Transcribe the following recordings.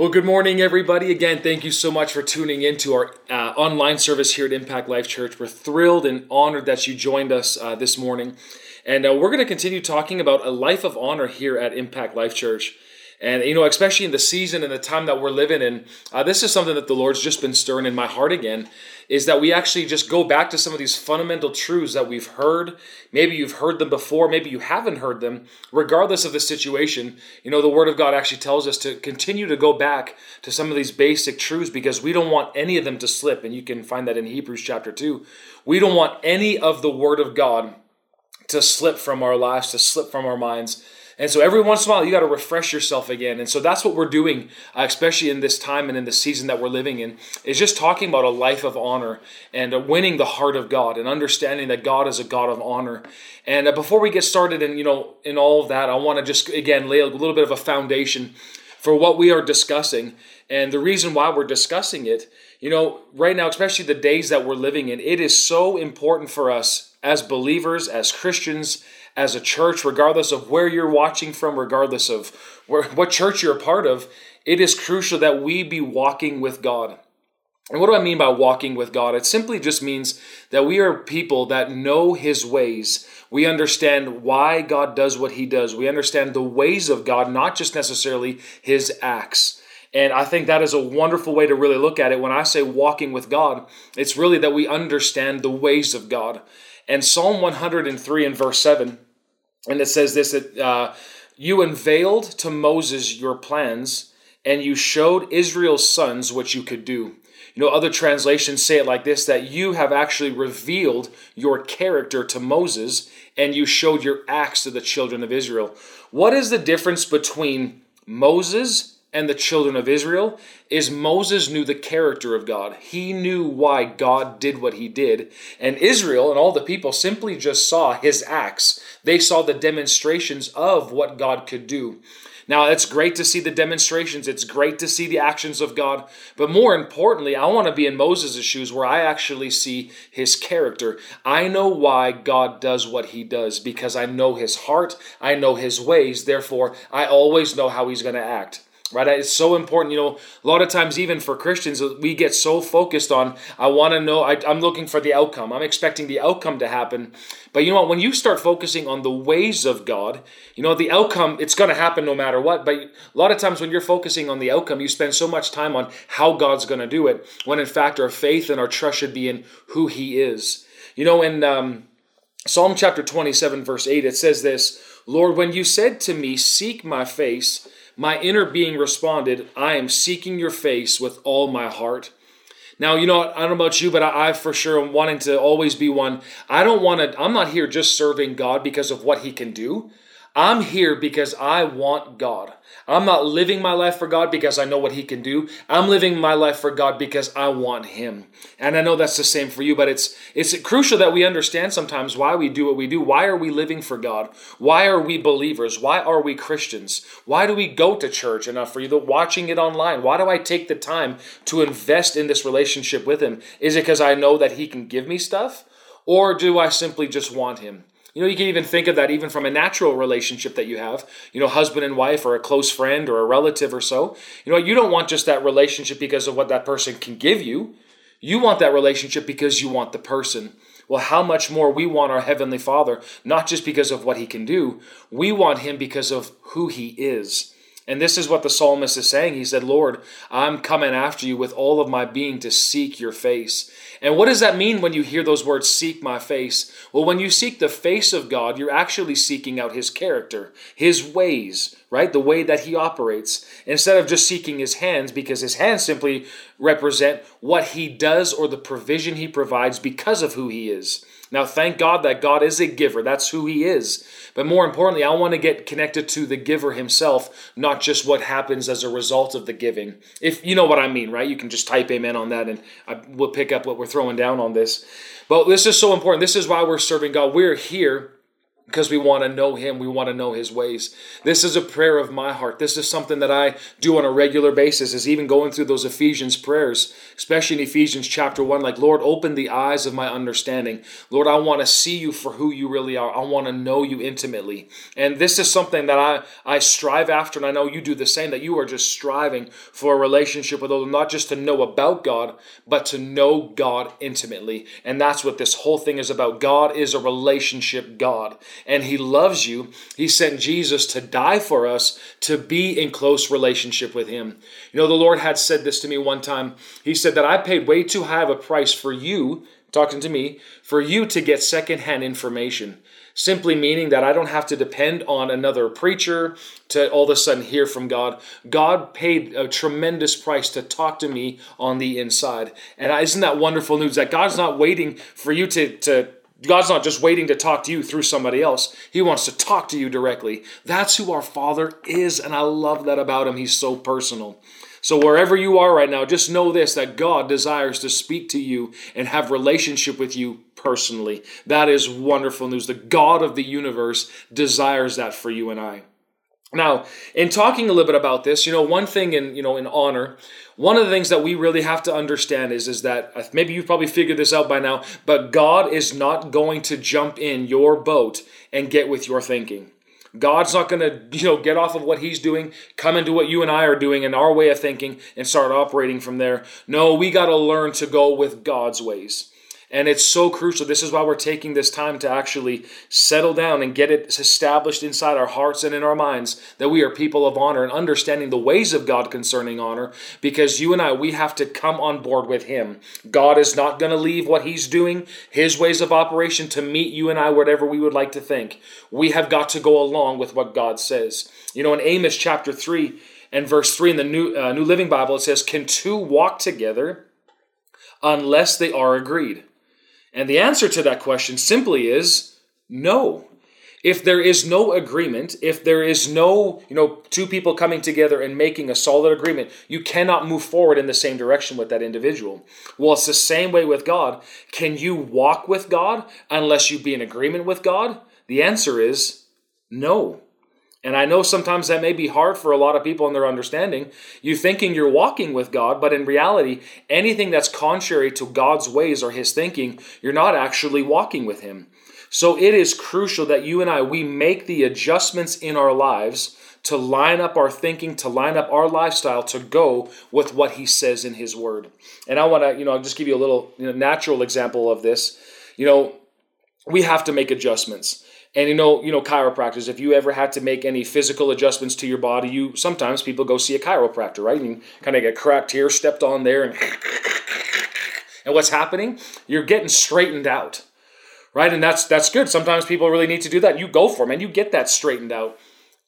Well, good morning, everybody. Again, thank you so much for tuning in to our uh, online service here at Impact Life Church. We're thrilled and honored that you joined us uh, this morning. And uh, we're going to continue talking about a life of honor here at Impact Life Church. And, you know, especially in the season and the time that we're living in, uh, this is something that the Lord's just been stirring in my heart again is that we actually just go back to some of these fundamental truths that we've heard. Maybe you've heard them before, maybe you haven't heard them. Regardless of the situation, you know, the Word of God actually tells us to continue to go back to some of these basic truths because we don't want any of them to slip. And you can find that in Hebrews chapter 2. We don't want any of the Word of God to slip from our lives, to slip from our minds. And so every once in a while, you got to refresh yourself again. And so that's what we're doing, uh, especially in this time and in the season that we're living in, is just talking about a life of honor and uh, winning the heart of God and understanding that God is a God of honor. And uh, before we get started, and you know, in all of that, I want to just again lay a little bit of a foundation for what we are discussing and the reason why we're discussing it. You know, right now, especially the days that we're living in, it is so important for us as believers, as Christians as a church, regardless of where you're watching from, regardless of where, what church you're a part of, it is crucial that we be walking with God. And what do I mean by walking with God? It simply just means that we are people that know His ways. We understand why God does what He does. We understand the ways of God, not just necessarily His acts. And I think that is a wonderful way to really look at it. When I say walking with God, it's really that we understand the ways of God. And Psalm 103 and verse 7, and it says this that uh, you unveiled to Moses your plans, and you showed Israel's sons what you could do. You know, other translations say it like this that you have actually revealed your character to Moses, and you showed your acts to the children of Israel. What is the difference between Moses and the children of Israel is Moses knew the character of God. He knew why God did what he did. And Israel and all the people simply just saw his acts. They saw the demonstrations of what God could do. Now, it's great to see the demonstrations. It's great to see the actions of God. But more importantly, I want to be in Moses' shoes where I actually see his character. I know why God does what he does because I know his heart, I know his ways. Therefore, I always know how he's going to act right? It's so important you know a lot of times even for christians we get so focused on i want to know I, am looking for the outcome i'm expecting the outcome to happen. But you know what? When you start focusing on the ways of god you know the outcome it's going to happen no matter what. But a lot of times when you're focusing on the outcome you spend so much time on how god's going to do it when in fact our faith and our trust should be in who he is. You know in um, psalm chapter 27 verse 8 it says this lord when you said to me seek my face my inner being responded, I am seeking your face with all my heart. Now, you know, I don't know about you, but I, I, for sure am wanting to always be one. I don't want to, I'm not here just serving God because of what He can do. I'm here because I want God. I'm not living my life for God because I know what He can do. I'm living my life for God because I want Him. And I know that's the same for you, but it's it's crucial that we understand sometimes why we do what we do. Why are we living for God? Why are we believers? Why are we Christians? Why do we go to church enough for you? The watching it online. Why do I take the time to invest in this relationship with Him? Is it because I know that He can give me stuff? Or do I simply just want Him? You know, you can even think of that even from a natural relationship that you have, you know, husband and wife or a close friend or a relative or so. You know, you don't want just that relationship because of what that person can give you. You want that relationship because you want the person. Well, how much more we want our Heavenly Father, not just because of what He can do, we want Him because of who He is. And this is what the psalmist is saying. He said, Lord, I'm coming after you with all of my being to seek your face. And what does that mean when you hear those words, seek my face? Well, when you seek the face of God, you're actually seeking out his character, his ways, right? The way that he operates, instead of just seeking his hands, because his hands simply represent what he does or the provision he provides because of who he is. Now, thank God that God is a giver. That's who He is. But more importantly, I want to get connected to the giver himself, not just what happens as a result of the giving. If you know what I mean, right? You can just type amen on that and I will pick up what we're throwing down on this. But this is so important. This is why we're serving God. We're here because we want to know him we want to know his ways. This is a prayer of my heart. This is something that i do on a regular basis is even going through those ephesians prayers especially in ephesians chapter 1 like lord open the eyes of my understanding. Lord i want to see you for who you really are. I want to know you intimately. And this is something that i i strive after and i know you do the same that you are just striving for a relationship with others not just to know about god but to know god intimately. And that's what this whole thing is about. God is a relationship god and He loves you. He sent Jesus to die for us to be in close relationship with Him. You know, the Lord had said this to me one time. He said that I paid way too high of a price for you, talking to me, for you to get secondhand information simply meaning that I don't have to depend on another preacher to all of a sudden hear from God. God paid a tremendous price to talk to me on the inside. And isn't that wonderful news that God's not waiting for you to, to God's not just waiting to talk to you through somebody else. He wants to talk to you directly. That's who our Father is, and I love that about him. He's so personal. So wherever you are right now, just know this that God desires to speak to you and have relationship with you personally. That is wonderful news. The God of the universe desires that for you and I. Now, in talking a little bit about this, you know, one thing in, you know, in honor, one of the things that we really have to understand is, is that uh, maybe you've probably figured this out by now, but God is not going to jump in your boat and get with your thinking. God's not going to, you know, get off of what he's doing, come into what you and I are doing and our way of thinking and start operating from there. No, we got to learn to go with God's ways. And it's so crucial. This is why we're taking this time to actually settle down and get it established inside our hearts and in our minds that we are people of honor and understanding the ways of God concerning honor because you and I, we have to come on board with Him. God is not going to leave what He's doing, His ways of operation to meet you and I, whatever we would like to think. We have got to go along with what God says. You know, in Amos chapter 3 and verse 3 in the New, uh, New Living Bible, it says, Can two walk together unless they are agreed? And the answer to that question simply is no. If there is no agreement, if there is no, you know, two people coming together and making a solid agreement, you cannot move forward in the same direction with that individual. Well, it's the same way with God. Can you walk with God unless you be in agreement with God? The answer is no. And I know sometimes that may be hard for a lot of people in their understanding. You thinking you're walking with God, but in reality, anything that's contrary to God's ways or his thinking, you're not actually walking with him. So it is crucial that you and I we make the adjustments in our lives to line up our thinking, to line up our lifestyle to go with what he says in his word. And I want to, you know, I'll just give you a little you know, natural example of this. You know, we have to make adjustments. And you know, you know, chiropractors. If you ever had to make any physical adjustments to your body, you sometimes people go see a chiropractor, right? And kind of get cracked here, stepped on there, and and what's happening? You're getting straightened out, right? And that's that's good. Sometimes people really need to do that. You go for them, and you get that straightened out.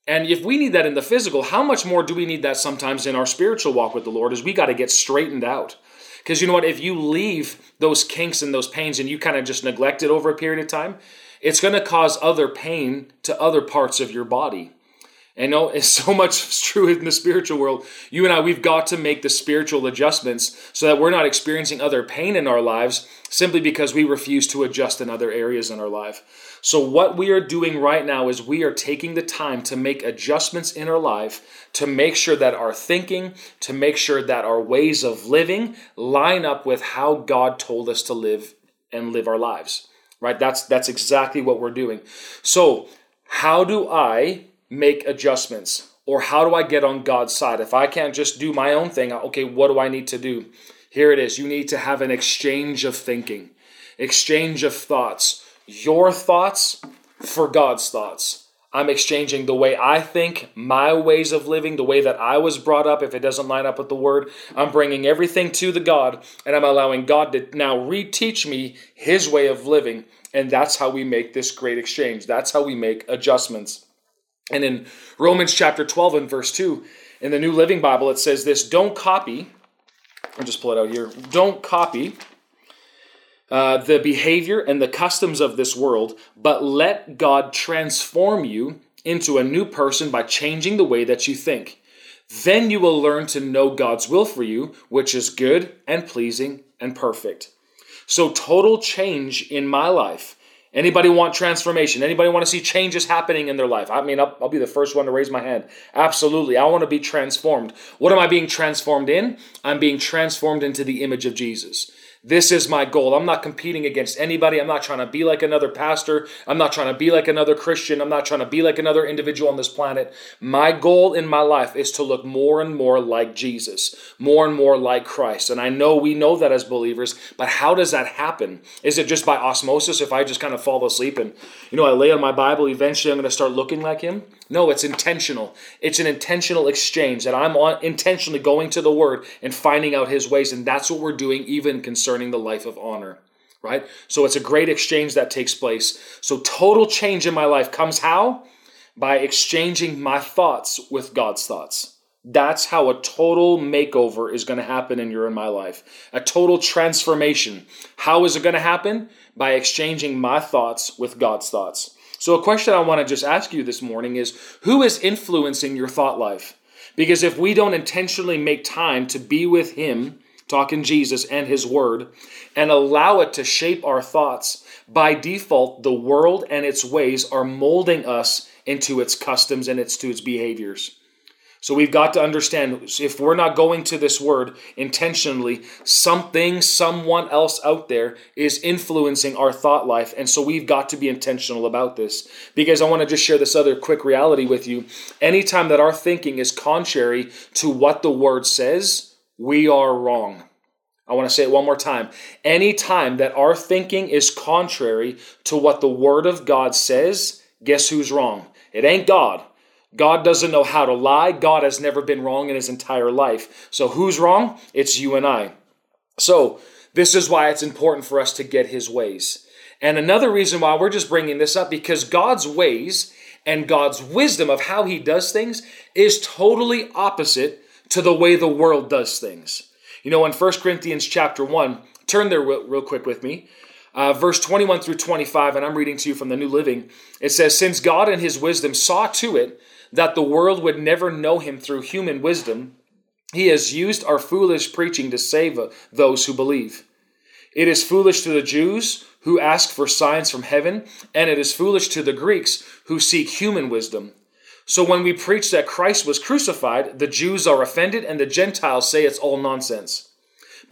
And if we need that in the physical, how much more do we need that sometimes in our spiritual walk with the Lord? Is we got to get straightened out. Because you know what? If you leave those kinks and those pains and you kind of just neglect it over a period of time, it's going to cause other pain to other parts of your body. And it's so much is true in the spiritual world. You and I, we've got to make the spiritual adjustments so that we're not experiencing other pain in our lives simply because we refuse to adjust in other areas in our life. So, what we are doing right now is we are taking the time to make adjustments in our life to make sure that our thinking, to make sure that our ways of living line up with how God told us to live and live our lives right? That's that's exactly what we're doing. So, how do I make adjustments? Or how do I get on God's side? If I can't just do my own thing, okay, what do I need to do? Here it is. You need to have an exchange of thinking, exchange of thoughts. Your thoughts for God's thoughts. I'm exchanging the way I think, my ways of living, the way that I was brought up. If it doesn't line up with the word, I'm bringing everything to the God and I'm allowing God to now reteach me his way of living. And that's how we make this great exchange. That's how we make adjustments. And in Romans chapter 12 and verse 2, in the New Living Bible, it says this don't copy, I'll just pull it out here. Don't copy uh, the behavior and the customs of this world, but let God transform you into a new person by changing the way that you think. Then you will learn to know God's will for you, which is good and pleasing and perfect. So, total change in my life Anybody want transformation? Anybody want to see changes happening in their life? I mean, I'll, I'll, be the first one to raise my hand. Absolutely. I want to be transformed. What am I being transformed in? I'm being transformed into the image of Jesus. This is my goal. I'm not competing against anybody. I'm not trying to be like another pastor. I'm not trying to be like another Christian. I'm not trying to be like another individual on this planet. My goal in my life is to look more and more like Jesus, more and more like Christ. And I know we know that as believers, but how does that happen? Is it just by osmosis if I just kind of fall asleep and, you know, I lay on my Bible, eventually I'm going to start looking like him? No, it's intentional. It's an intentional exchange that I'm on, intentionally going to the Word and finding out His ways. And that's what we're doing, even concerning the life of honor, right? So it's a great exchange that takes place. So total change in my life comes how? By exchanging my thoughts with God's thoughts. That's how a total makeover is going to happen in your and my life. A total transformation. How is it going to happen? By exchanging my thoughts with God's thoughts. So, a question I want to just ask you this morning is who is influencing your thought life? Because if we don't intentionally make time to be with Him, talking Jesus and His Word, and allow it to shape our thoughts, by default, the world and its ways are molding us into its customs and its to its behaviors. So we've got to understand if we're not going to this word intentionally, something, someone else out there is influencing our thought life. And so we've got to be intentional about this. Because I want to just share this other quick reality with you. Anytime that our thinking is contrary to what the word says, we are wrong. I want to say it one more time. Anytime that our thinking is contrary to what the word of God says, guess who's wrong? It ain't God. God doesn't know how to lie. God has never been wrong in his entire life. So who's wrong? It's you and I. So this is why it's important for us to get his ways. And another reason why we're just bringing this up because God's ways and God's wisdom of how he does things is totally opposite to the way the world does things. You know, in 1 Corinthians chapter 1, turn there real, quick with me. Uh, verse 21 through 25, and I'm reading to you from the New Living. It says, Since God in his wisdom saw to it that the world would never know him through human wisdom, he has used our foolish preaching to save uh, those who believe. It is foolish to the Jews who ask for signs from heaven, and it is foolish to the Greeks who seek human wisdom. So when we preach that Christ was crucified, the Jews are offended and the Gentiles say it's all nonsense.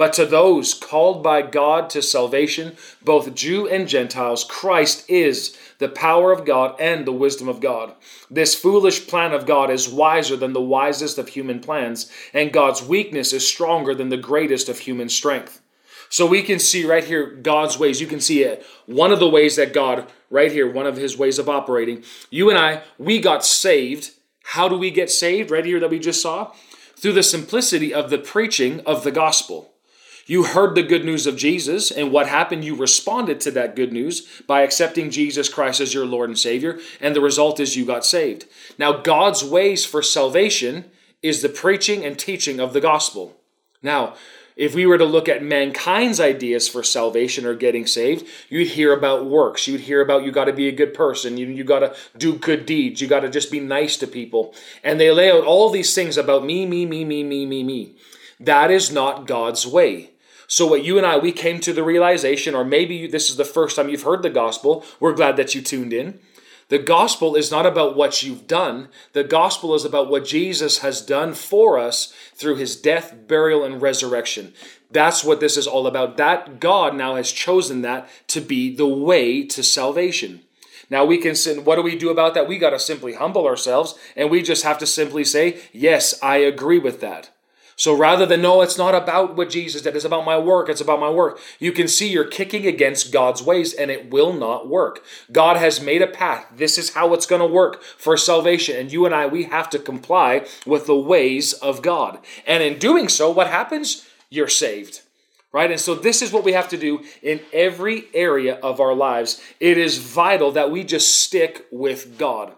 But to those called by God to salvation, both Jew and Gentiles, Christ is the power of God and the wisdom of God. This foolish plan of God is wiser than the wisest of human plans, and God's weakness is stronger than the greatest of human strength. So we can see right here God's ways. You can see it. One of the ways that God, right here, one of his ways of operating. You and I, we got saved. How do we get saved? Right here that we just saw? Through the simplicity of the preaching of the gospel. You heard the good news of Jesus, and what happened? You responded to that good news by accepting Jesus Christ as your Lord and Savior, and the result is you got saved. Now, God's ways for salvation is the preaching and teaching of the gospel. Now, if we were to look at mankind's ideas for salvation or getting saved, you'd hear about works. You'd hear about you got to be a good person. You, you got to do good deeds. You got to just be nice to people. And they lay out all these things about me, me, me, me, me, me, me. That is not God's way. So, what you and I, we came to the realization, or maybe this is the first time you've heard the gospel, we're glad that you tuned in. The gospel is not about what you've done. The gospel is about what Jesus has done for us through his death, burial, and resurrection. That's what this is all about. That God now has chosen that to be the way to salvation. Now we can sin. What do we do about that? We got to simply humble ourselves and we just have to simply say, Yes, I agree with that. So rather than, no, it's not about what Jesus did, it's about my work, it's about my work, you can see you're kicking against God's ways and it will not work. God has made a path. This is how it's going to work for salvation. And you and I, we have to comply with the ways of God. And in doing so, what happens? You're saved right? And so this is what we have to do in every area of our lives. It is vital that we just stick with God.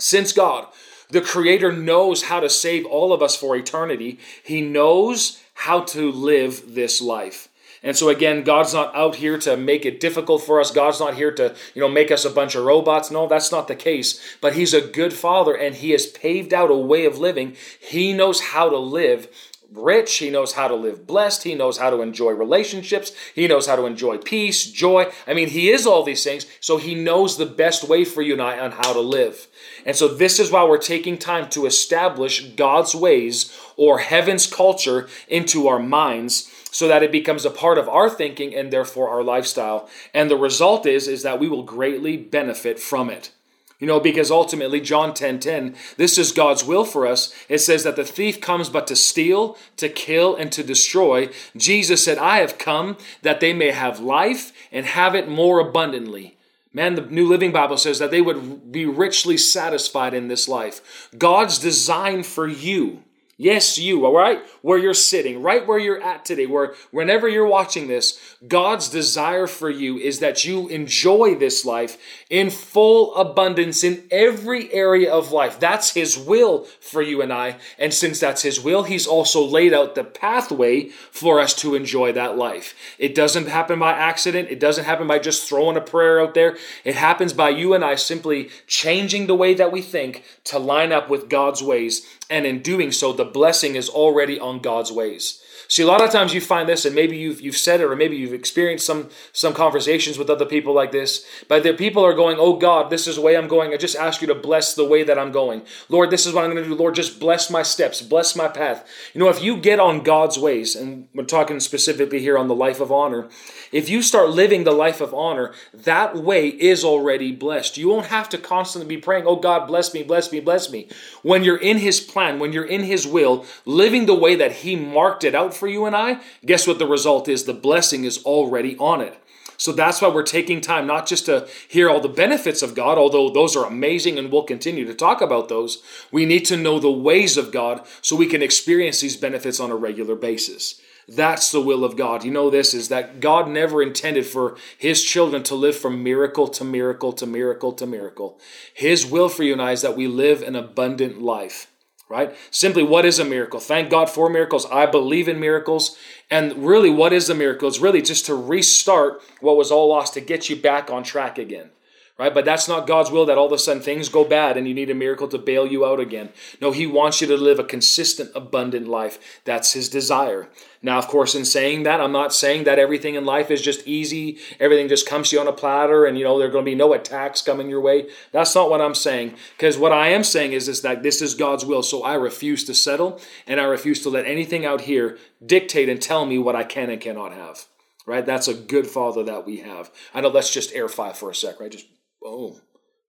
Since God the Creator knows how to save all of us for eternity. He knows how to live this life. And so again, God's not out here to make it difficult for us. God's not here to, you know, make us a bunch of robots. No, that's not the case. But he's a good father and he has paved out a way of living. He knows how to live rich. He knows how to live blessed. He knows how to enjoy relationships. He knows how to enjoy peace, joy. I mean, he is all these things. So he knows the best way for you and I on how to live. And so this is why we're taking time to establish God's ways or heaven's culture into our minds so that it becomes a part of our thinking and therefore our lifestyle. And the result is is that we will greatly benefit from it. You know, because ultimately, John 10 10, this is God's will for us. It says that the thief comes but to steal, to kill, and to destroy. Jesus said, I have come that they may have life and have it more abundantly. Man, the New Living Bible says that they would be richly satisfied in this life. God's design for you Yes, you, all right? Where you're sitting, right where you're at today, where whenever you're watching this, God's desire for you is that you enjoy this life in full abundance in every area of life. That's His will for you and I. And since that's His will, He's also laid out the pathway for us to enjoy that life. It doesn't happen by accident, it doesn't happen by just throwing a prayer out there. It happens by you and I simply changing the way that we think to line up with God's ways and in doing so, the blessing is already on God's ways. See, a lot of times you find this, and maybe you've, you've said it, or maybe you've experienced some, some conversations with other people like this, but the people are going, Oh God, this is the way I'm going. I just ask you to bless the way that I'm going. Lord, this is what I'm going to do. Lord, just bless my steps, bless my path. You know, if you get on God's ways, and we're talking specifically here on the life of honor, if you start living the life of honor, that way is already blessed. You won't have to constantly be praying, Oh God, bless me, bless me, bless me. When you're in His plan, when you're in His will, living the way that He marked it out for you and I, guess what the result is? The blessing is already on it. So that's why we're taking time not just to hear all the benefits of God, although those are amazing and we'll continue to talk about those. We need to know the ways of God so we can experience these benefits on a regular basis. That's the will of God. You know, this is that God never intended for His children to live from miracle to miracle to miracle to miracle. His will for you and I is that we live an abundant life right? Simply, what is a miracle? Thank God for miracles. I believe in miracles. And really, what is a miracle? It's really just to restart what was all lost to get you back on track again right? But that's not God's will that all of a sudden things go bad and you need a miracle to bail you out again. No, He wants you to live a consistent, abundant life. That's His desire. Now, of course, in saying that, I'm not saying that everything in life is just easy, everything just comes to you on a platter, and you know, there are going to be no attacks coming your way. That's not what I'm saying. Because what I am saying is, is that this is God's will, so I refuse to settle, and I refuse to let anything out here dictate and tell me what I can and cannot have right? That's a good father that we have. I know let's just air five for a sec, right? Just Boom.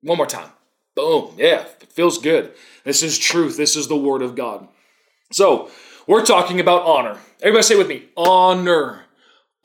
One more time. Boom. Yeah, it feels good. This is truth. This is the word of God. So, we're talking about honor. Everybody say with me honor.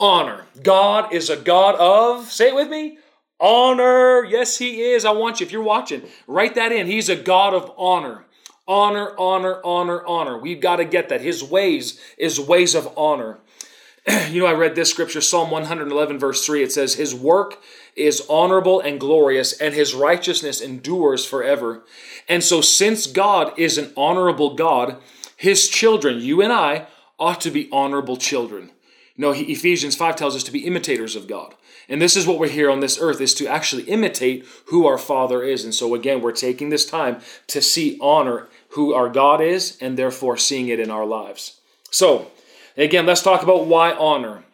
Honor. God is a God of, say it with me, honor. Yes, He is. I want you, if you're watching, write that in. He's a God of honor. Honor, honor, honor, honor. We've got to get that. His ways is ways of honor. you know, I read this scripture, Psalm 111, verse 3. It says, His work is honorable and glorious, and his righteousness endures forever. And so, since God is an honorable God, his children, you and I, ought to be honorable children. Know, Ephesians 5 tells us to be imitators of God. And this is what we're here on this earth is to actually imitate who our Father is. And so again, we're taking this time to see honor who our God is and therefore seeing it in our lives. So, again, let's talk about why honor.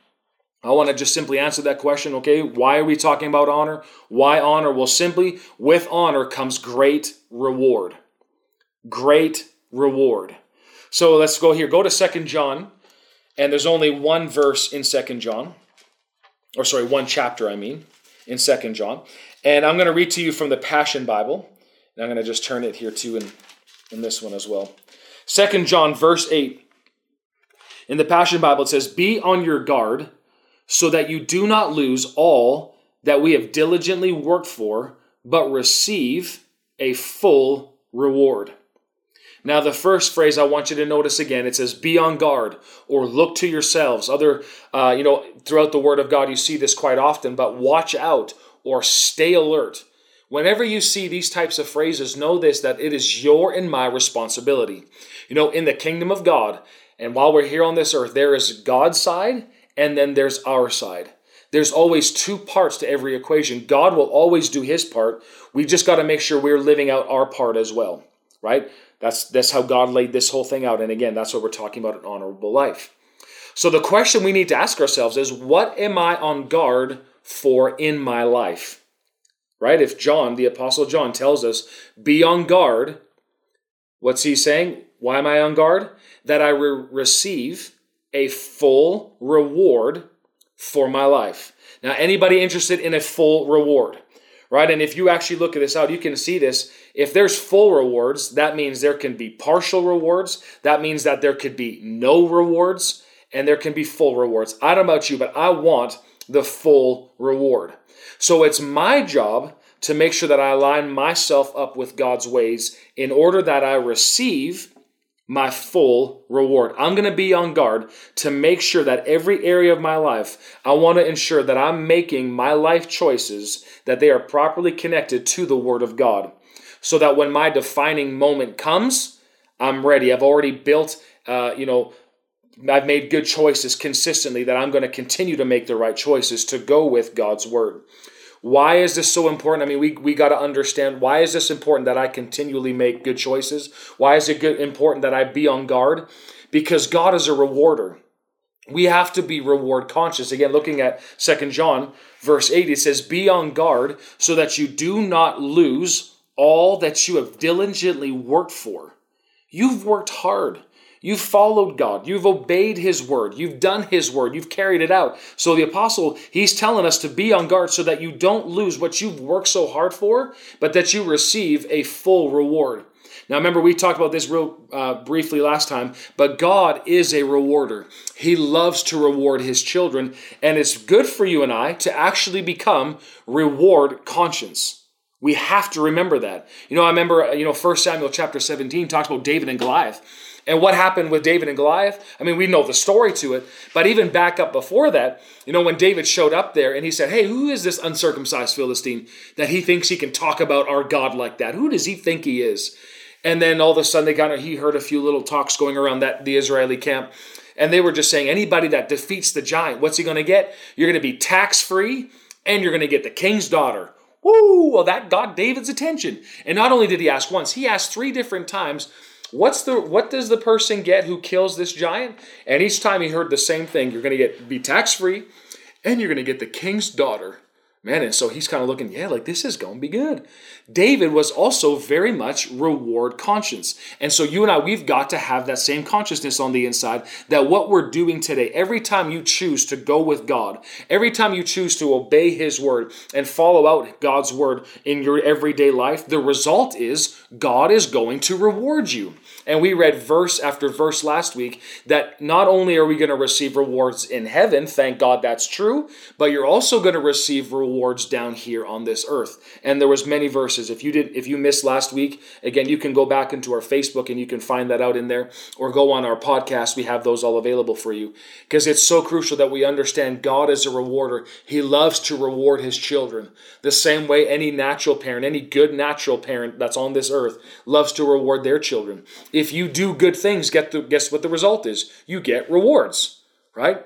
I want to just simply answer that question, okay? Why are we talking about honor? Why honor? Well, simply with honor comes great reward. Great reward. So let's go here. Go to Second John, and there's only one verse in Second John, or sorry, one chapter, I mean, in Second John. And I'm going to read to you from the Passion Bible, and I'm going to just turn it here too in, in this one as well. Second John, verse 8. In the Passion Bible, it says, Be on your guard so that you do not lose all that we have diligently worked for, but receive a full reward. Now, the first phrase I want you to notice again, it says, be on guard or look to yourselves. Other, uh, you know, throughout the Word of God, you see this quite often, but watch out or stay alert. Whenever you see these types of phrases, know this that it is your and my responsibility. You know, in the kingdom of God, and while we're here on this earth, there is God's side and then there's our side. There's always two parts to every equation. God will always do his part. We've just got to make sure we're living out our part as well, right? That's that's how God laid this whole thing out. And again, that's what we're talking about an honorable life. So the question we need to ask ourselves is what am I on guard for in my life? Right? If John, the apostle John tells us, be on guard, what's he saying? Why am I on guard? That I re- receive a full reward for my life. Now, anybody interested in a full reward? Right? And if you actually look at this out, you can see this. If there's full rewards, that means there can be partial rewards. That means that there could be no rewards and there can be full rewards. I don't know about you, but I want the full reward. So it's my job to make sure that I align myself up with God's ways in order that I receive my full reward. I'm going to be on guard to make sure that every area of my life, I want to ensure that I'm making my life choices that they are properly connected to the word of God. So that when my defining moment comes, I'm ready. I've already built, uh, you know, I've made good choices consistently that I'm going to continue to make the right choices to go with God's word. Why is this so important? I mean, we, we got to understand why is this important that I continually make good choices? Why is it good, important that I be on guard? Because God is a rewarder. We have to be reward conscious. Again, looking at Second John, verse 8, it says, Be on guard so that you do not lose all that you have diligently worked for. You've worked hard. You've followed God. You've obeyed His word. You've done His word. You've carried it out. So the apostle, he's telling us to be on guard so that you don't lose what you've worked so hard for, but that you receive a full reward. Now, remember, we talked about this real uh, briefly last time, but God is a rewarder. He loves to reward His children, and it's good for you and I to actually become reward conscious. We have to remember that. You know, I remember, uh, you know, 1 Samuel chapter 17 talks about David and Goliath. And what happened with David and Goliath? I mean, we know the story to it, but even back up before that, you know, when David showed up there and he said, Hey, who is this uncircumcised Philistine that he thinks he can talk about our God like that? Who does he think he is? And then all of a sudden, they of he heard a few little talks going around that the Israeli camp, and they were just saying, anybody that defeats the giant, what's he going to get? You're going to be tax free, and you're going to get the king's daughter. Woo! Well, that got David's attention. And not only did he ask once, he asked three different times What's the what does the person get who kills this giant? And each time he heard the same thing, you're going to get be tax free, and you're going to get the king's daughter. Man, and so he's kind of looking, yeah, like this is going to be good. David was also very much reward conscious. And so you and I, we've got to have that same consciousness on the inside that what we're doing today, every time you choose to go with God, every time you choose to obey His word and follow out God's word in your everyday life, the result is God is going to reward you. And we read verse after verse last week that not only are we going to receive rewards in heaven, thank God that's true, but you're also going to receive rewards down here on this earth. And there was many verses. If you did if you missed last week, again, you can go back into our Facebook and you can find that out in there or go on our podcast. We have those all available for you. Because it's so crucial that we understand God is a rewarder. He loves to reward his children. The same way any natural parent, any good natural parent that's on this earth loves to reward their children if you do good things, get the, guess what the result is? You get rewards, right?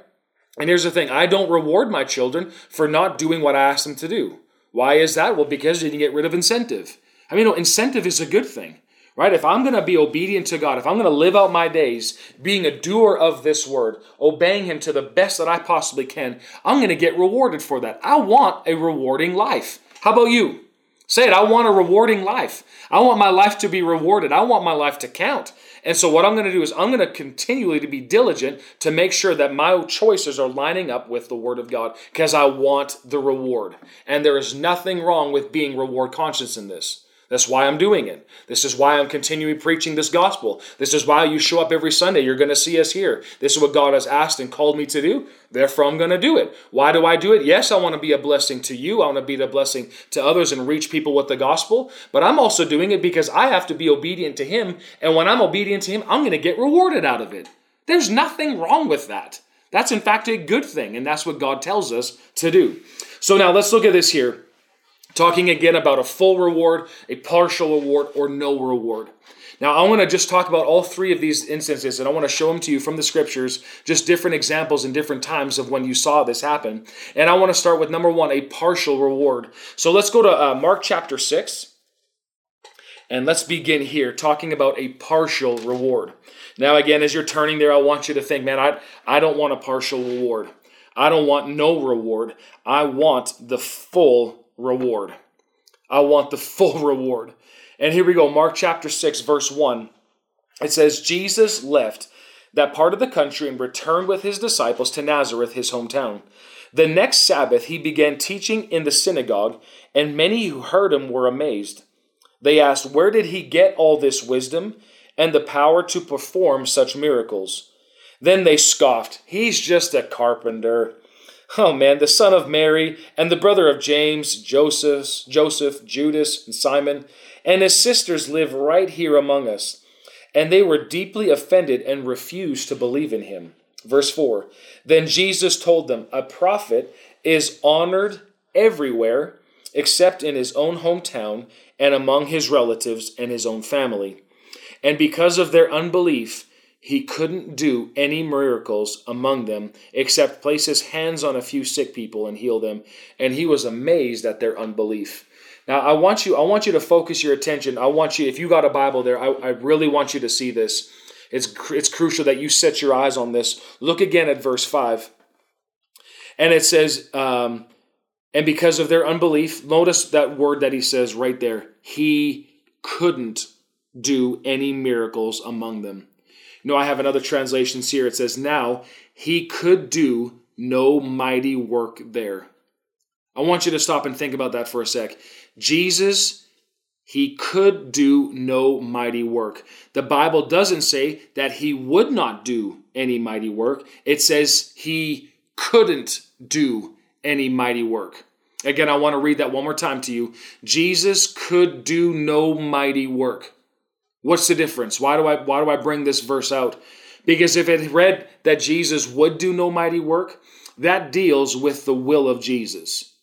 And here's the thing I don't reward my children for not doing what I ask them to do. Why is that? Well, because you can get rid of incentive. I mean, no, incentive is a good thing, right? If I'm going to be obedient to God, if I'm going to live out my days being a doer of this word, obeying Him to the best that I possibly can, I'm going to get rewarded for that. I want a rewarding life. How about you? Say it, I want a rewarding life. I want my life to be rewarded. I want my life to count. And so what I'm going to do is I'm going to continually to be diligent to make sure that my choices are lining up with the word of God because I want the reward. And there is nothing wrong with being reward conscious in this. That's why I'm doing it. This is why I'm continuing preaching this gospel. This is why you show up every Sunday. You're going to see us here. This is what God has asked and called me to do. Therefore, I'm going to do it. Why do I do it? Yes, I want to be a blessing to you. I want to be a blessing to others and reach people with the gospel. But I'm also doing it because I have to be obedient to Him. And when I'm obedient to Him, I'm going to get rewarded out of it. There's nothing wrong with that. That's in fact a good thing. And that's what God tells us to do. So now let's look at this here talking again about a full reward, a partial reward, or no reward. Now, I want to just talk about all three of these instances, and I want to show them to you from the scriptures, just different examples and different times of when you saw this happen. And I want to start with number one, a partial reward. So let's go to uh, Mark chapter 6. And let's begin here talking about a partial reward. Now, again, as you're turning there, I want you to think, man, I, I don't want a partial reward. I don't want no reward. I want the full reward. I want the full reward. And here we go Mark chapter 6, verse 1. It says, Jesus left that part of the country and returned with his disciples to Nazareth, his hometown. The next Sabbath, he began teaching in the synagogue, and many who heard him were amazed. They asked, Where did he get all this wisdom and the power to perform such miracles? Then they scoffed, He's just a carpenter. Oh man, the son of Mary and the brother of James, Joseph, Joseph, Judas, and Simon, and his sisters live right here among us. And they were deeply offended and refused to believe in him. Verse 4 Then Jesus told them, A prophet is honored everywhere except in his own hometown and among his relatives and his own family. And because of their unbelief, he couldn't do any miracles among them except place his hands on a few sick people and heal them. And he was amazed at their unbelief. Now I want you I want you to focus your attention. I want you if you got a Bible there, I, I really want you to see this. It's it's crucial that you set your eyes on this. Look again at verse 5. And it says, um, and because of their unbelief, notice that word that he says right there. He couldn't do any miracles among them. Know, I have another translations here. It says, Now he could do no mighty work there. I want you to stop and think about that for a sec. Jesus, he could do no mighty work. The Bible doesn't say that he would not do any mighty work, it says he couldn't do any mighty work. Again, I want to read that one more time to you. Jesus could do no mighty work. What's the difference? Why do I why do I bring this verse out? Because if it read that Jesus would do no mighty work, that deals with the will of Jesus.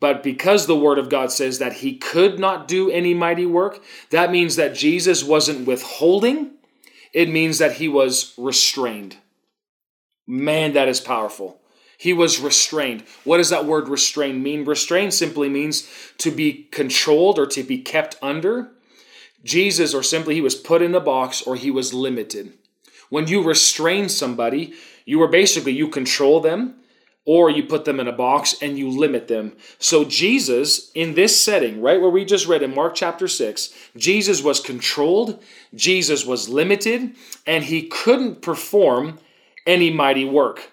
But because the word of God says that he could not do any mighty work, that means that Jesus wasn't withholding, it means that he was restrained. Man, that is powerful. He was restrained. What does that word restrain mean? Restrain simply means to be controlled or to be kept under. Jesus, or simply he was put in a box or he was limited. When you restrain somebody, you are basically, you control them or you put them in a box and you limit them. So, Jesus, in this setting, right where we just read in Mark chapter 6, Jesus was controlled, Jesus was limited, and he couldn't perform any mighty work.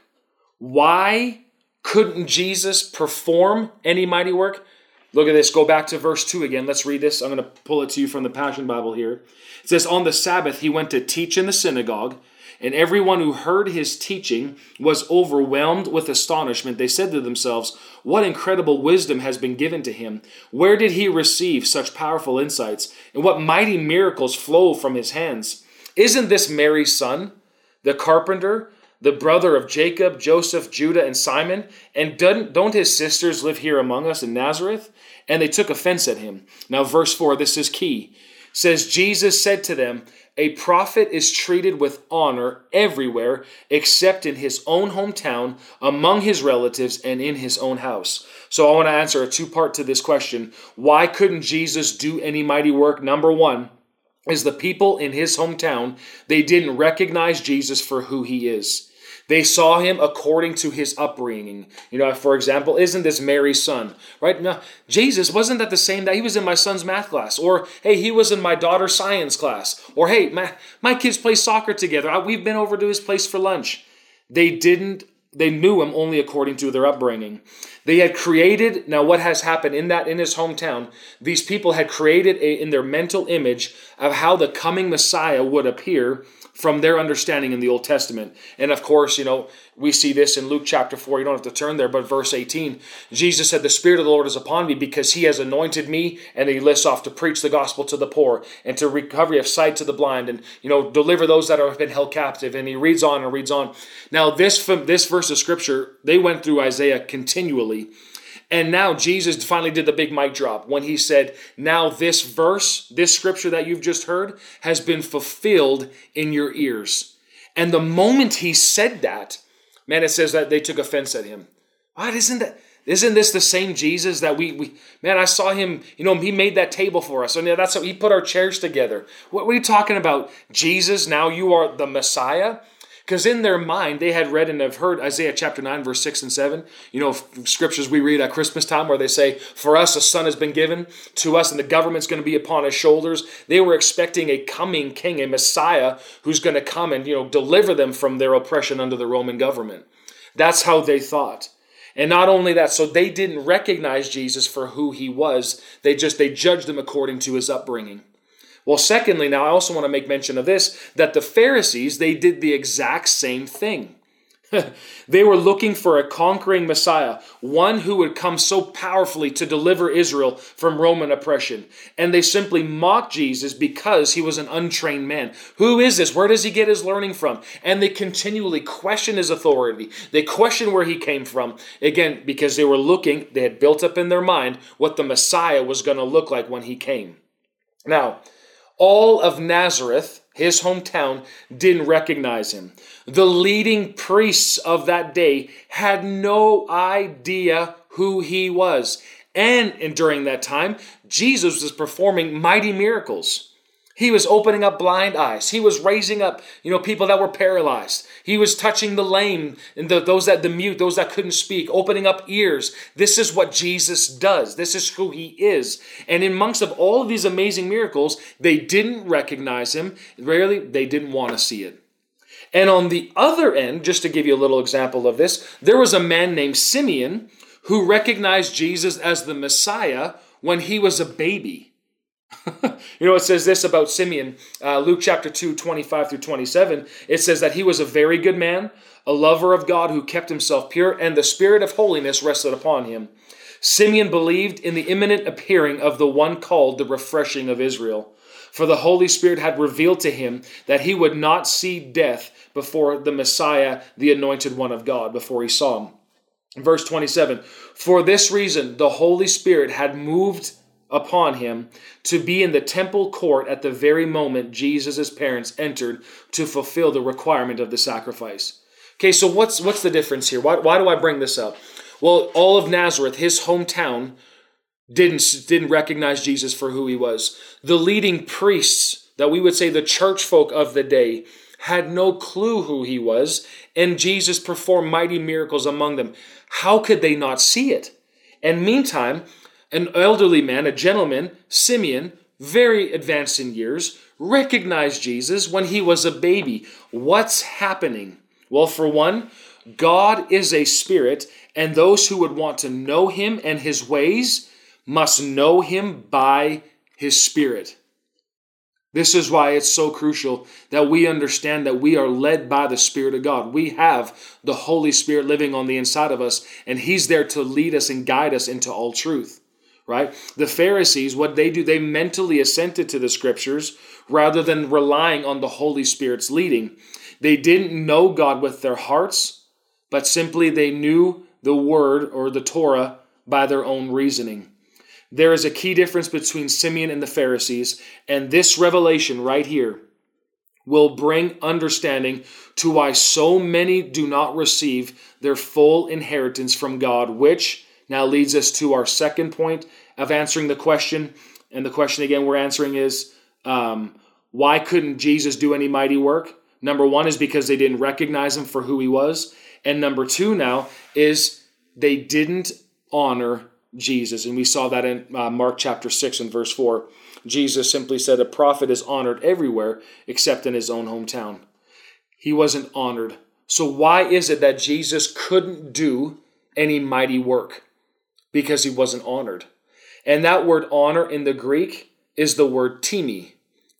Why couldn't Jesus perform any mighty work? Look at this. Go back to verse 2 again. Let's read this. I'm going to pull it to you from the Passion Bible here. It says, On the Sabbath, he went to teach in the synagogue, and everyone who heard his teaching was overwhelmed with astonishment. They said to themselves, What incredible wisdom has been given to him! Where did he receive such powerful insights? And what mighty miracles flow from his hands? Isn't this Mary's son, the carpenter? the brother of Jacob, Joseph, Judah, and Simon? And don't his sisters live here among us in Nazareth? And they took offense at him. Now, verse 4, this is key. Says, Jesus said to them, A prophet is treated with honor everywhere except in his own hometown, among his relatives, and in his own house. So I want to answer a two part to this question. Why couldn't Jesus do any mighty work? Number one, is the people in his hometown, they didn't recognize Jesus for who he is. They saw him according to his upbringing. You know, for example, isn't this Mary's son? Right? Now, Jesus wasn't that the same that he was in my son's math class, or hey, he was in my daughter's science class, or hey, my, my kids play soccer together. We've been over to his place for lunch. They didn't they knew him only according to their upbringing. They had created, now what has happened in that, in his hometown, these people had created a, in their mental image of how the coming Messiah would appear from their understanding in the Old Testament. And of course, you know, we see this in Luke chapter 4. You don't have to turn there, but verse 18. Jesus said, The Spirit of the Lord is upon me because he has anointed me. And he lists off to preach the gospel to the poor and to recovery of sight to the blind and, you know, deliver those that have been held captive. And he reads on and reads on. Now, this, this verse of scripture, they went through Isaiah continually and now Jesus finally did the big mic drop when he said, Now this verse, this scripture that you've just heard, has been fulfilled in your ears. And the moment he said that, man, it says that they took offense at him. What isn't that? Isn't this the same Jesus that we, we man, I saw him, you know, he made that table for us. And yeah, that's how he put our chairs together. What, are you talking about? Jesus, now you are the Messiah? Because in their mind, they had read and have heard Isaiah chapter 9, verse 6 and 7. You know, scriptures we read at Christmas time where they say, For us a son has been given to us, and the government's going to be upon his shoulders. They were expecting a coming king, a Messiah, who's going to come and, you know, deliver them from their oppression under the Roman government. That's how they thought. And not only that, so they didn't recognize Jesus for who he was. They just they judged him according to his upbringing. Well, secondly, now I also want to make mention of this that the Pharisees, they did the exact same thing. they were looking for a conquering Messiah, one who would come so powerfully to deliver Israel from Roman oppression. And they simply mocked Jesus because he was an untrained man. Who is this? Where does he get his learning from? And they continually question his authority. They question where he came from. Again, because they were looking, they had built up in their mind what the Messiah was going to look like when he came. Now, all of Nazareth, his hometown, didn't recognize him. The leading priests of that day had no idea who he was. And, during that time, Jesus was performing mighty miracles. He was opening up blind eyes. He was raising up, you know, people that were paralyzed. He was touching the lame and the, those that the mute, those that couldn't speak, opening up ears. This is what Jesus does. This is who he is. And in amongst of all of these amazing miracles, they didn't recognize him. Rarely, they didn't want to see it. And on the other end, just to give you a little example of this, there was a man named Simeon who recognized Jesus as the Messiah when he was a baby. you know, it says this about Simeon, uh, Luke chapter 2, 25 through 27. It says that he was a very good man, a lover of God who kept himself pure, and the spirit of holiness rested upon him. Simeon believed in the imminent appearing of the one called the refreshing of Israel. For the Holy Spirit had revealed to him that he would not see death before the Messiah, the anointed one of God, before he saw him. Verse 27 For this reason, the Holy Spirit had moved upon him to be in the temple court at the very moment Jesus' parents entered to fulfill the requirement of the sacrifice. Okay, so what's what's the difference here? Why, why do I bring this up? Well, all of Nazareth, his hometown, didn't didn't recognize Jesus for who he was. The leading priests, that we would say the church folk of the day, had no clue who he was, and Jesus performed mighty miracles among them. How could they not see it? And meantime, an elderly man, a gentleman, Simeon, very advanced in years, recognized Jesus when he was a baby. What's happening? Well, for one, God is a spirit, and those who would want to know him and his ways must know him by his spirit. This is why it's so crucial that we understand that we are led by the Spirit of God. We have the Holy Spirit living on the inside of us, and He's there to lead us and guide us into all truth right? The Pharisees, what they do, they mentally assented to the scriptures rather than relying on the Holy Spirit's leading. They didn't know God with their hearts, but simply they knew the word or the Torah by their own reasoning. There is a key difference between Simeon and the Pharisees, and this revelation right here will bring understanding to why so many do not receive their full inheritance from God, which now leads us to our second point of answering the question. And the question again we're answering is um, why couldn't Jesus do any mighty work? Number one is because they didn't recognize him for who he was. And number two now is they didn't honor Jesus. And we saw that in uh, Mark chapter 6 and verse 4. Jesus simply said, A prophet is honored everywhere except in his own hometown. He wasn't honored. So, why is it that Jesus couldn't do any mighty work? Because he wasn't honored. And that word honor in the Greek is the word time,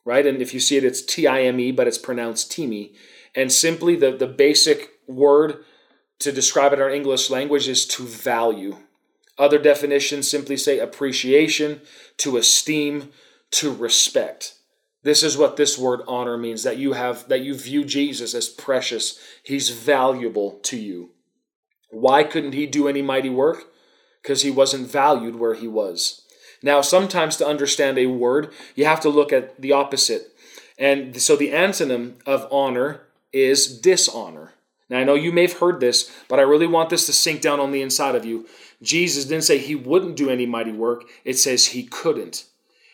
right? And if you see it, it's T I M E, but it's pronounced time. And simply the, the basic word to describe it in our English language is to value. Other definitions simply say appreciation, to esteem, to respect. This is what this word honor means that you have that you view Jesus as precious. He's valuable to you. Why couldn't he do any mighty work? Because he wasn't valued where he was. Now, sometimes to understand a word, you have to look at the opposite. And so the antonym of honor is dishonor. Now, I know you may have heard this, but I really want this to sink down on the inside of you. Jesus didn't say he wouldn't do any mighty work, it says he couldn't.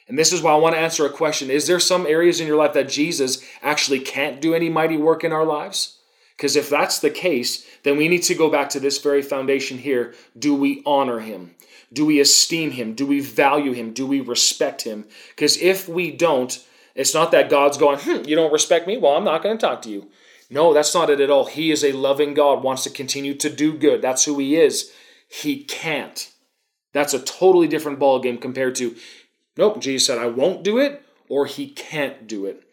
And this is why I want to answer a question Is there some areas in your life that Jesus actually can't do any mighty work in our lives? Because if that's the case, then we need to go back to this very foundation here. Do we honor him? Do we esteem him? Do we value him? Do we respect him? Because if we don't, it's not that God's going, hmm, you don't respect me? Well, I'm not going to talk to you. No, that's not it at all. He is a loving God, wants to continue to do good. That's who he is. He can't. That's a totally different ballgame compared to, nope, Jesus said, I won't do it, or he can't do it.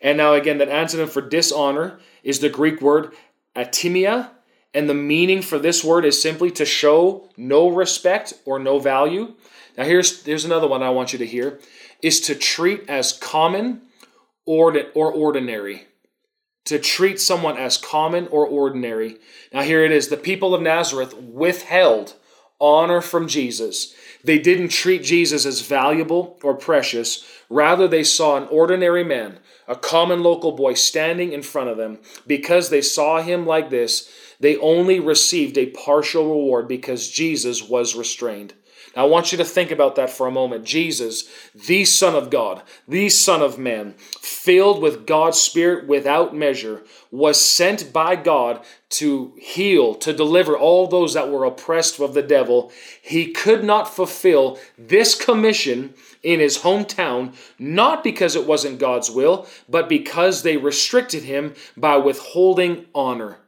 And now, again, that antonym for dishonor is the Greek word atimia, and the meaning for this word is simply to show no respect or no value. Now, here's, here's another one I want you to hear is to treat as common or, or ordinary. To treat someone as common or ordinary. Now, here it is the people of Nazareth withheld honor from Jesus. They didn't treat Jesus as valuable or precious. Rather, they saw an ordinary man, a common local boy, standing in front of them. Because they saw him like this, they only received a partial reward because Jesus was restrained. I want you to think about that for a moment. Jesus, the Son of God, the Son of Man, filled with God's Spirit without measure, was sent by God to heal, to deliver all those that were oppressed of the devil. He could not fulfill this commission in his hometown, not because it wasn't God's will, but because they restricted him by withholding honor.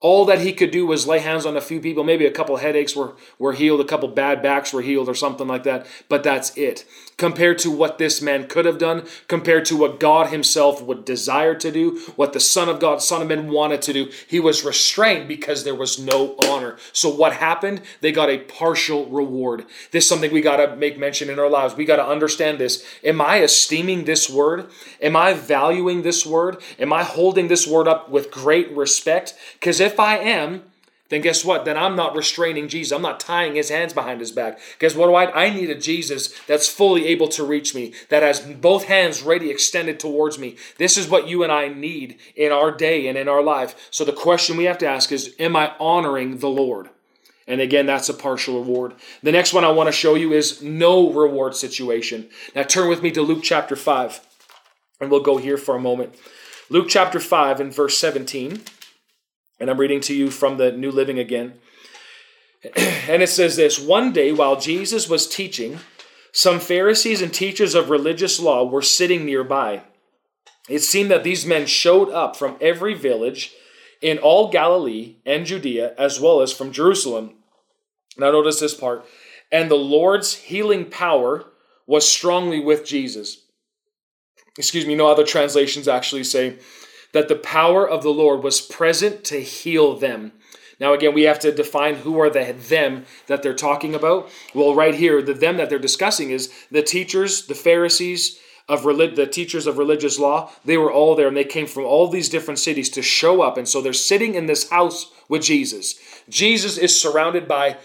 All that he could do was lay hands on a few people. Maybe a couple headaches were, were healed, a couple bad backs were healed, or something like that. But that's it. Compared to what this man could have done, compared to what God himself would desire to do, what the Son of God, Son of Man wanted to do, he was restrained because there was no honor. So what happened? They got a partial reward. This is something we got to make mention in our lives. We got to understand this. Am I esteeming this word? Am I valuing this word? Am I holding this word up with great respect? Because if I am, then guess what? Then I'm not restraining Jesus. I'm not tying his hands behind his back. Because what do I? I need a Jesus that's fully able to reach me, that has both hands ready extended towards me. This is what you and I need in our day and in our life. So the question we have to ask is, am I honoring the Lord? And again, that's a partial reward. The next one I want to show you is no reward situation. Now turn with me to Luke chapter 5, and we'll go here for a moment. Luke chapter 5 and verse 17. And I'm reading to you from the New Living again. And it says this One day, while Jesus was teaching, some Pharisees and teachers of religious law were sitting nearby. It seemed that these men showed up from every village in all Galilee and Judea, as well as from Jerusalem. Now, notice this part. And the Lord's healing power was strongly with Jesus. Excuse me, no other translations actually say that the power of the Lord was present to heal them. Now, again, we have to define who are the them that they're talking about. Well, right here, the them that they're discussing is the teachers, the Pharisees, of relig- the teachers of religious law, they were all there and they came from all these different cities to show up. And so they're sitting in this house with Jesus. Jesus is surrounded by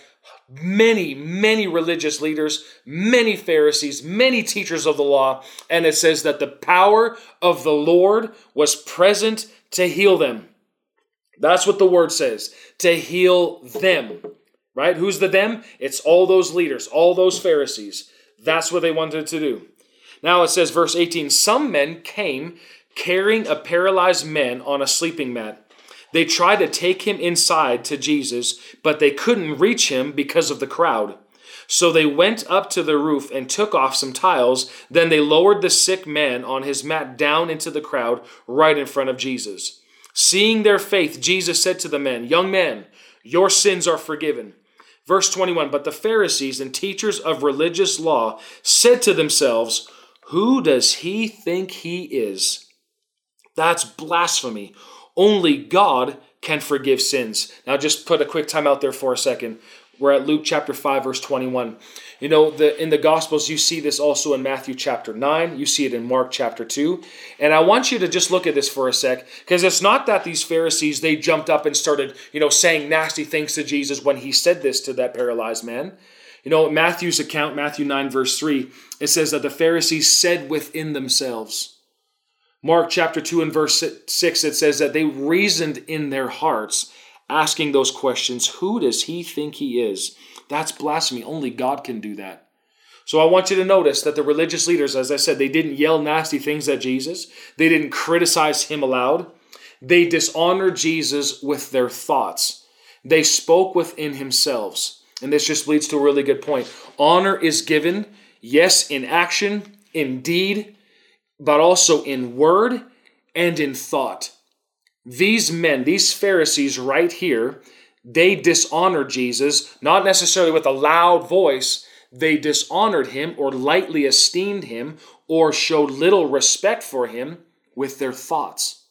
many, many religious leaders, many Pharisees, many teachers of the law, and it says that the power of the Lord was present to heal them. That's what the word says to heal them. Right? Who's the them? It's all those leaders, all those Pharisees. That's what they wanted to do. Now it says, verse 18 Some men came carrying a paralyzed man on a sleeping mat they tried to take him inside to Jesus, but they couldn't reach him because of the crowd. So they went up to the roof and took off some tiles. Then they lowered the sick man on his mat down into the crowd right in front of Jesus. Seeing their faith, Jesus said to the men, Young man, your sins are forgiven. Verse 21 But the Pharisees and teachers of religious law said to themselves, Who does he think he is? That's blasphemy. Only God can forgive sins. Now, just put a quick time out there for a second. We're at Luke chapter 5, verse 21. You know, the, in the Gospels, you see this also in Matthew chapter 9. You see it in Mark chapter 2. And I want you to just look at this for a sec, because it's not that these Pharisees, they jumped up and started, you know, saying nasty things to Jesus when he said this to that paralyzed man. You know, Matthew's account, Matthew 9, verse 3, it says that the Pharisees said within themselves, Mark chapter 2 and verse 6, it says that they reasoned in their hearts, asking those questions Who does he think he is? That's blasphemy. Only God can do that. So I want you to notice that the religious leaders, as I said, they didn't yell nasty things at Jesus, they didn't criticize him aloud. They dishonored Jesus with their thoughts. They spoke within themselves. And this just leads to a really good point. Honor is given, yes, in action, in deed, but also in word and in thought. These men, these Pharisees right here, they dishonored Jesus, not necessarily with a loud voice, they dishonored him or lightly esteemed him or showed little respect for him with their thoughts.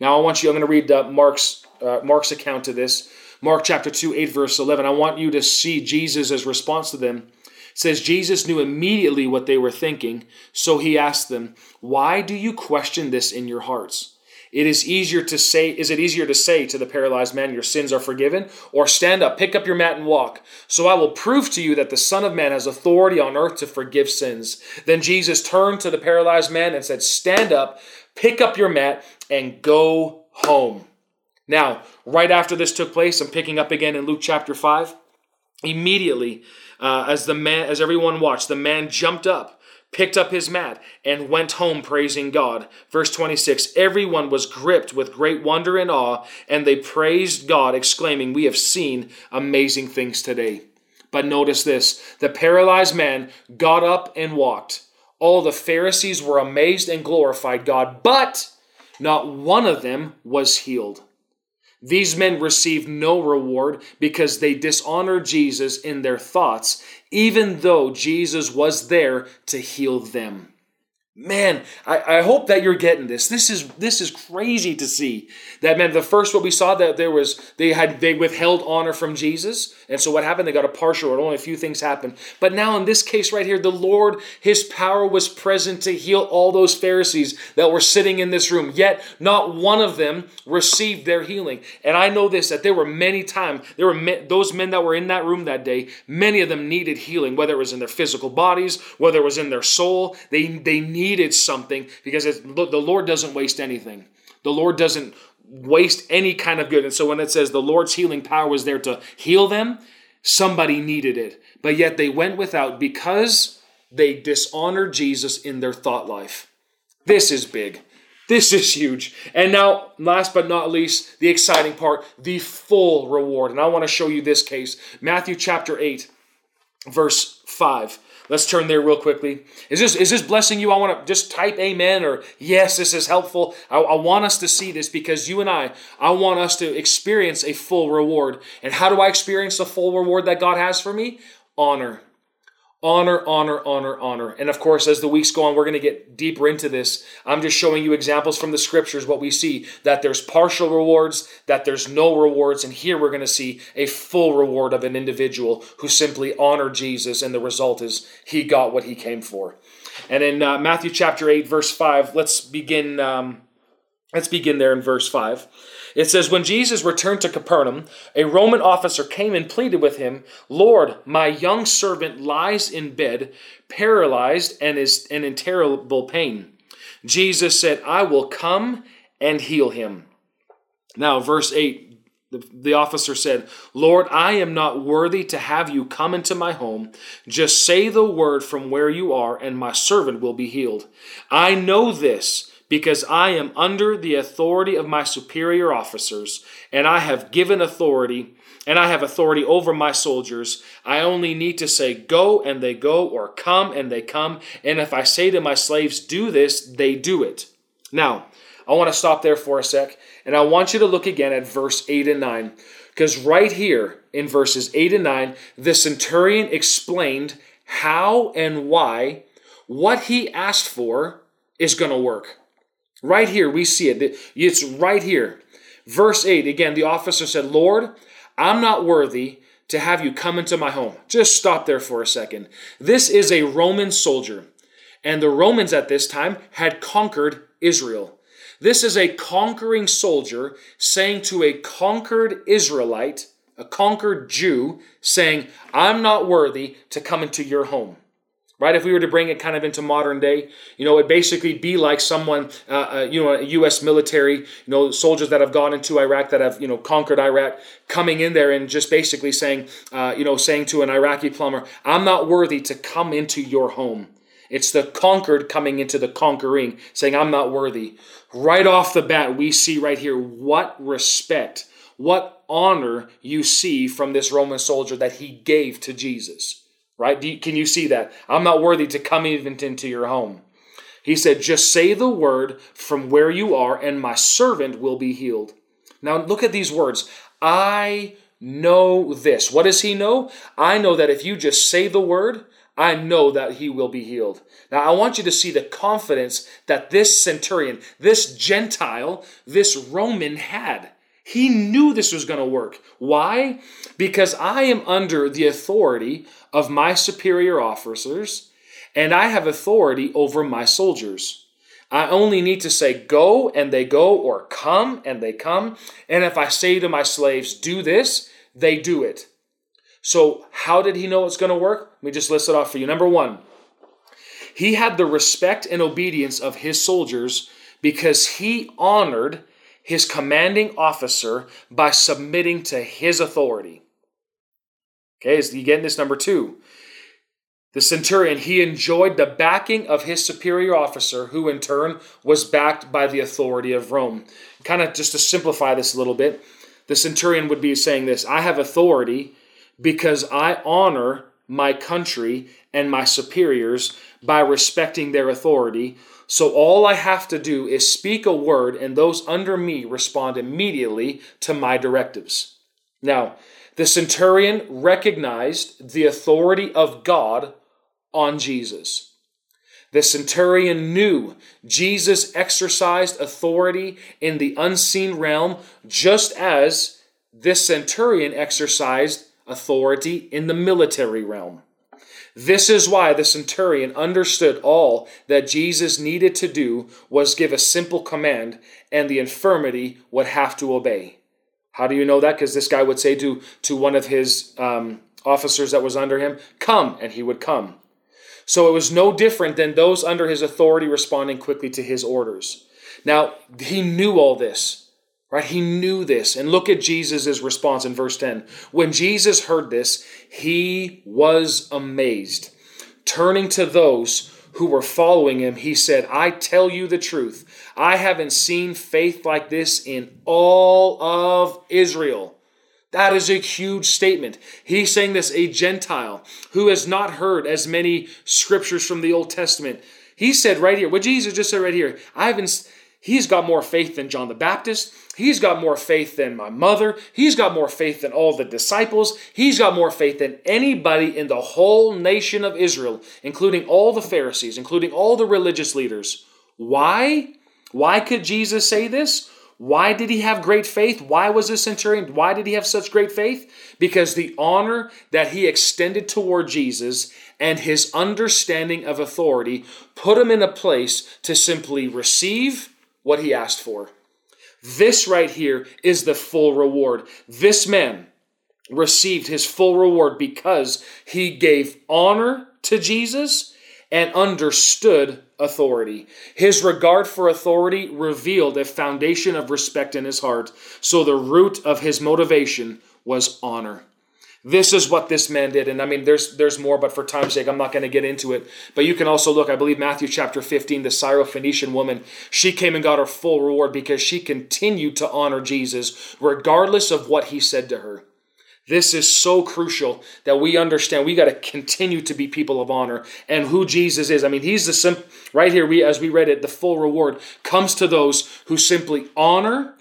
Now I want you, I'm going to read uh, Mark's, uh, Mark's account of this. Mark chapter 2, 8, verse 11. I want you to see Jesus' response to them says Jesus knew immediately what they were thinking, so he asked them, "Why do you question this in your hearts?" It is easier to say, is it easier to say to the paralyzed man, Your sins are forgiven? Or stand up, pick up your mat, and walk. So I will prove to you that the Son of Man has authority on earth to forgive sins. Then Jesus turned to the paralyzed man and said, Stand up, pick up your mat, and go home. Now, right after this took place, I'm picking up again in Luke chapter 5. Immediately, uh, as the man, as everyone watched, the man jumped up, picked up his mat, and went home praising God. Verse 26 Everyone was gripped with great wonder and awe, and they praised God, exclaiming, We have seen amazing things today. But notice this the paralyzed man got up and walked. All the Pharisees were amazed and glorified God, but not one of them was healed. These men received no reward because they dishonored Jesus in their thoughts, even though Jesus was there to heal them. Man, I, I hope that you're getting this. This is this is crazy to see. That man, the first what we saw that there was they had they withheld honor from Jesus. And so what happened? They got a partial, or only a few things happened. But now in this case right here, the Lord, his power was present to heal all those Pharisees that were sitting in this room. Yet not one of them received their healing. And I know this that there were many times, there were those men that were in that room that day, many of them needed healing, whether it was in their physical bodies, whether it was in their soul. They they needed needed something because the Lord doesn't waste anything. The Lord doesn't waste any kind of good. And so when it says the Lord's healing power was there to heal them, somebody needed it. But yet they went without because they dishonored Jesus in their thought life. This is big. This is huge. And now, last but not least, the exciting part the full reward. And I want to show you this case Matthew chapter 8, verse 5. Let's turn there real quickly. Is this is this blessing you? I want to just type amen or yes, this is helpful. I, I, want us to see this because you and I, I want us to experience a full reward. And how do I experience the full reward that God has for me? Honor. Honor, honor, honor, honor. And of course, as the weeks go on, we're going to get deeper into this. I'm just showing you examples from the scriptures, what we see that there's partial rewards, that there's no rewards. And here we're going to see a full reward of an individual who simply honored Jesus. And the result is he got what he came for. And in uh, Matthew chapter 8, verse 5, let's begin. Um, let's begin there in verse 5. It says, When Jesus returned to Capernaum, a Roman officer came and pleaded with him, Lord, my young servant lies in bed, paralyzed, and is and in terrible pain. Jesus said, I will come and heal him. Now, verse 8 the, the officer said, Lord, I am not worthy to have you come into my home. Just say the word from where you are, and my servant will be healed. I know this because I am under the authority of my superior officers, and I have given authority, and I have authority over my soldiers. I only need to say, Go, and they go, or Come, and they come. And if I say to my slaves, Do this, they do it. Now, I want to stop there for a sec, and I want you to look again at verse 8 and 9. Because right here in verses 8 and 9, the centurion explained how and why what he asked for is going to work. Right here, we see it. It's right here. Verse 8 again, the officer said, Lord, I'm not worthy to have you come into my home. Just stop there for a second. This is a Roman soldier, and the Romans at this time had conquered Israel. This is a conquering soldier saying to a conquered Israelite, a conquered Jew, saying, I'm not worthy to come into your home. Right? If we were to bring it kind of into modern day, you know, it basically be like someone, uh, uh, you know, a U.S. military, you know, soldiers that have gone into Iraq, that have, you know, conquered Iraq, coming in there and just basically saying, uh, you know, saying to an Iraqi plumber, I'm not worthy to come into your home. It's the conquered coming into the conquering, saying, I'm not worthy. Right off the bat, we see right here what respect, what honor you see from this Roman soldier that he gave to Jesus right? You, can you see that? I'm not worthy to come even into your home. He said, Just say the word from where you are, and my servant will be healed. Now, look at these words. I know this. What does he know? I know that if you just say the word, I know that he will be healed. Now, I want you to see the confidence that this centurion, this Gentile, this Roman had. He knew this was going to work. Why? Because I am under the authority of my superior officers, and I have authority over my soldiers. I only need to say go and they go, or come and they come. And if I say to my slaves, do this, they do it. So, how did he know it's going to work? Let me just list it off for you. Number one, he had the respect and obedience of his soldiers because he honored his commanding officer by submitting to his authority. Okay, is you getting this number two? The centurion, he enjoyed the backing of his superior officer, who in turn was backed by the authority of Rome. Kind of just to simplify this a little bit, the centurion would be saying this I have authority because I honor my country and my superiors by respecting their authority so all I have to do is speak a word, and those under me respond immediately to my directives. Now, the centurion recognized the authority of God on Jesus. The centurion knew Jesus exercised authority in the unseen realm just as this centurion exercised authority in the military realm. This is why the centurion understood all that Jesus needed to do was give a simple command, and the infirmity would have to obey. How do you know that? Because this guy would say to, to one of his um, officers that was under him, Come, and he would come. So it was no different than those under his authority responding quickly to his orders. Now, he knew all this. Right? He knew this. And look at Jesus' response in verse 10. When Jesus heard this, he was amazed. Turning to those who were following him, he said, I tell you the truth. I haven't seen faith like this in all of Israel. That is a huge statement. He's saying this, a Gentile who has not heard as many scriptures from the Old Testament. He said right here, what Jesus just said right here, I haven't He's got more faith than John the Baptist. He's got more faith than my mother. He's got more faith than all the disciples. He's got more faith than anybody in the whole nation of Israel, including all the Pharisees, including all the religious leaders. Why? Why could Jesus say this? Why did he have great faith? Why was this centurion? Why did he have such great faith? Because the honor that he extended toward Jesus and his understanding of authority put him in a place to simply receive what he asked for. This right here is the full reward. This man received his full reward because he gave honor to Jesus and understood authority. His regard for authority revealed a foundation of respect in his heart, so the root of his motivation was honor. This is what this man did. And I mean, there's there's more, but for time's sake, I'm not going to get into it. But you can also look, I believe Matthew chapter 15, the Syrophoenician woman, she came and got her full reward because she continued to honor Jesus regardless of what he said to her. This is so crucial that we understand we got to continue to be people of honor and who Jesus is. I mean, he's the sim right here we as we read it, the full reward comes to those who simply honor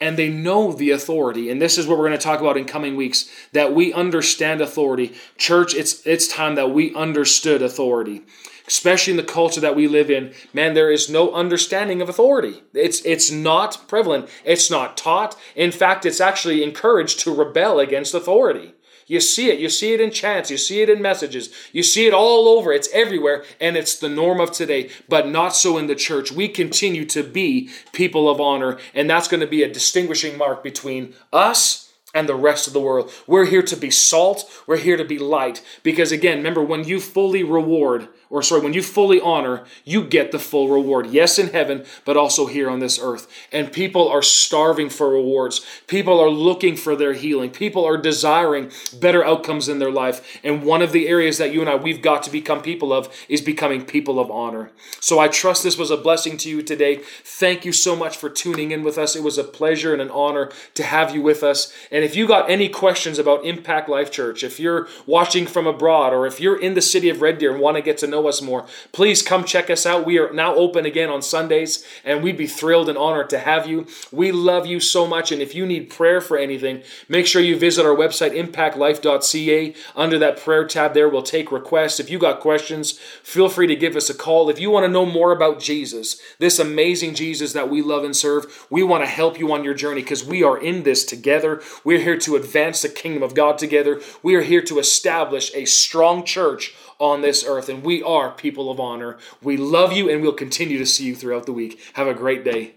and they know the authority. And this is what we're going to talk about in coming weeks that we understand authority. Church it's it's time that we understood authority especially in the culture that we live in. Man there is no understanding of authority. It's it's not prevalent. It's not taught. In fact it's actually encouraged to rebel against authority you see it. You see it in chants. You see it in messages. You see it all over. It's everywhere, and it's the norm of today, but not so in the church. We continue to be people of honor, and that's going to be a distinguishing mark between us and the rest of the world. We're here to be salt. We're here to be light. Because again, remember, when you fully reward or sorry, when you fully honor, you get the full reward. Yes, in heaven, but also here on this earth. And people are starving for rewards. People are looking for their healing. People are desiring better outcomes in their life. And one of the areas that you and I, we've got to become people of is becoming people of honor. So I trust this was a blessing to you today. Thank you so much for tuning in with us. It was a pleasure and an honor to have you with us. And if you got any questions about Impact Life Church, if you're watching from abroad, or if you're in the city of Red Deer and want to get to know us more, please come check us out. We are now open again on Sundays, and we'd be thrilled and honored to have you. We love you so much, and if you need prayer for anything, make sure you visit our website, impactlife.ca. Under that prayer tab there, we'll take requests. If you got questions, feel free to give us a call. If you want to know more about Jesus, this amazing Jesus that we love and serve, we want to help you on your journey because we are in this together. We're here to advance the kingdom of God together. We are here to establish a strong church on this earth, and we are people of honor. We love you, and we'll continue to see you throughout the week. Have a great day.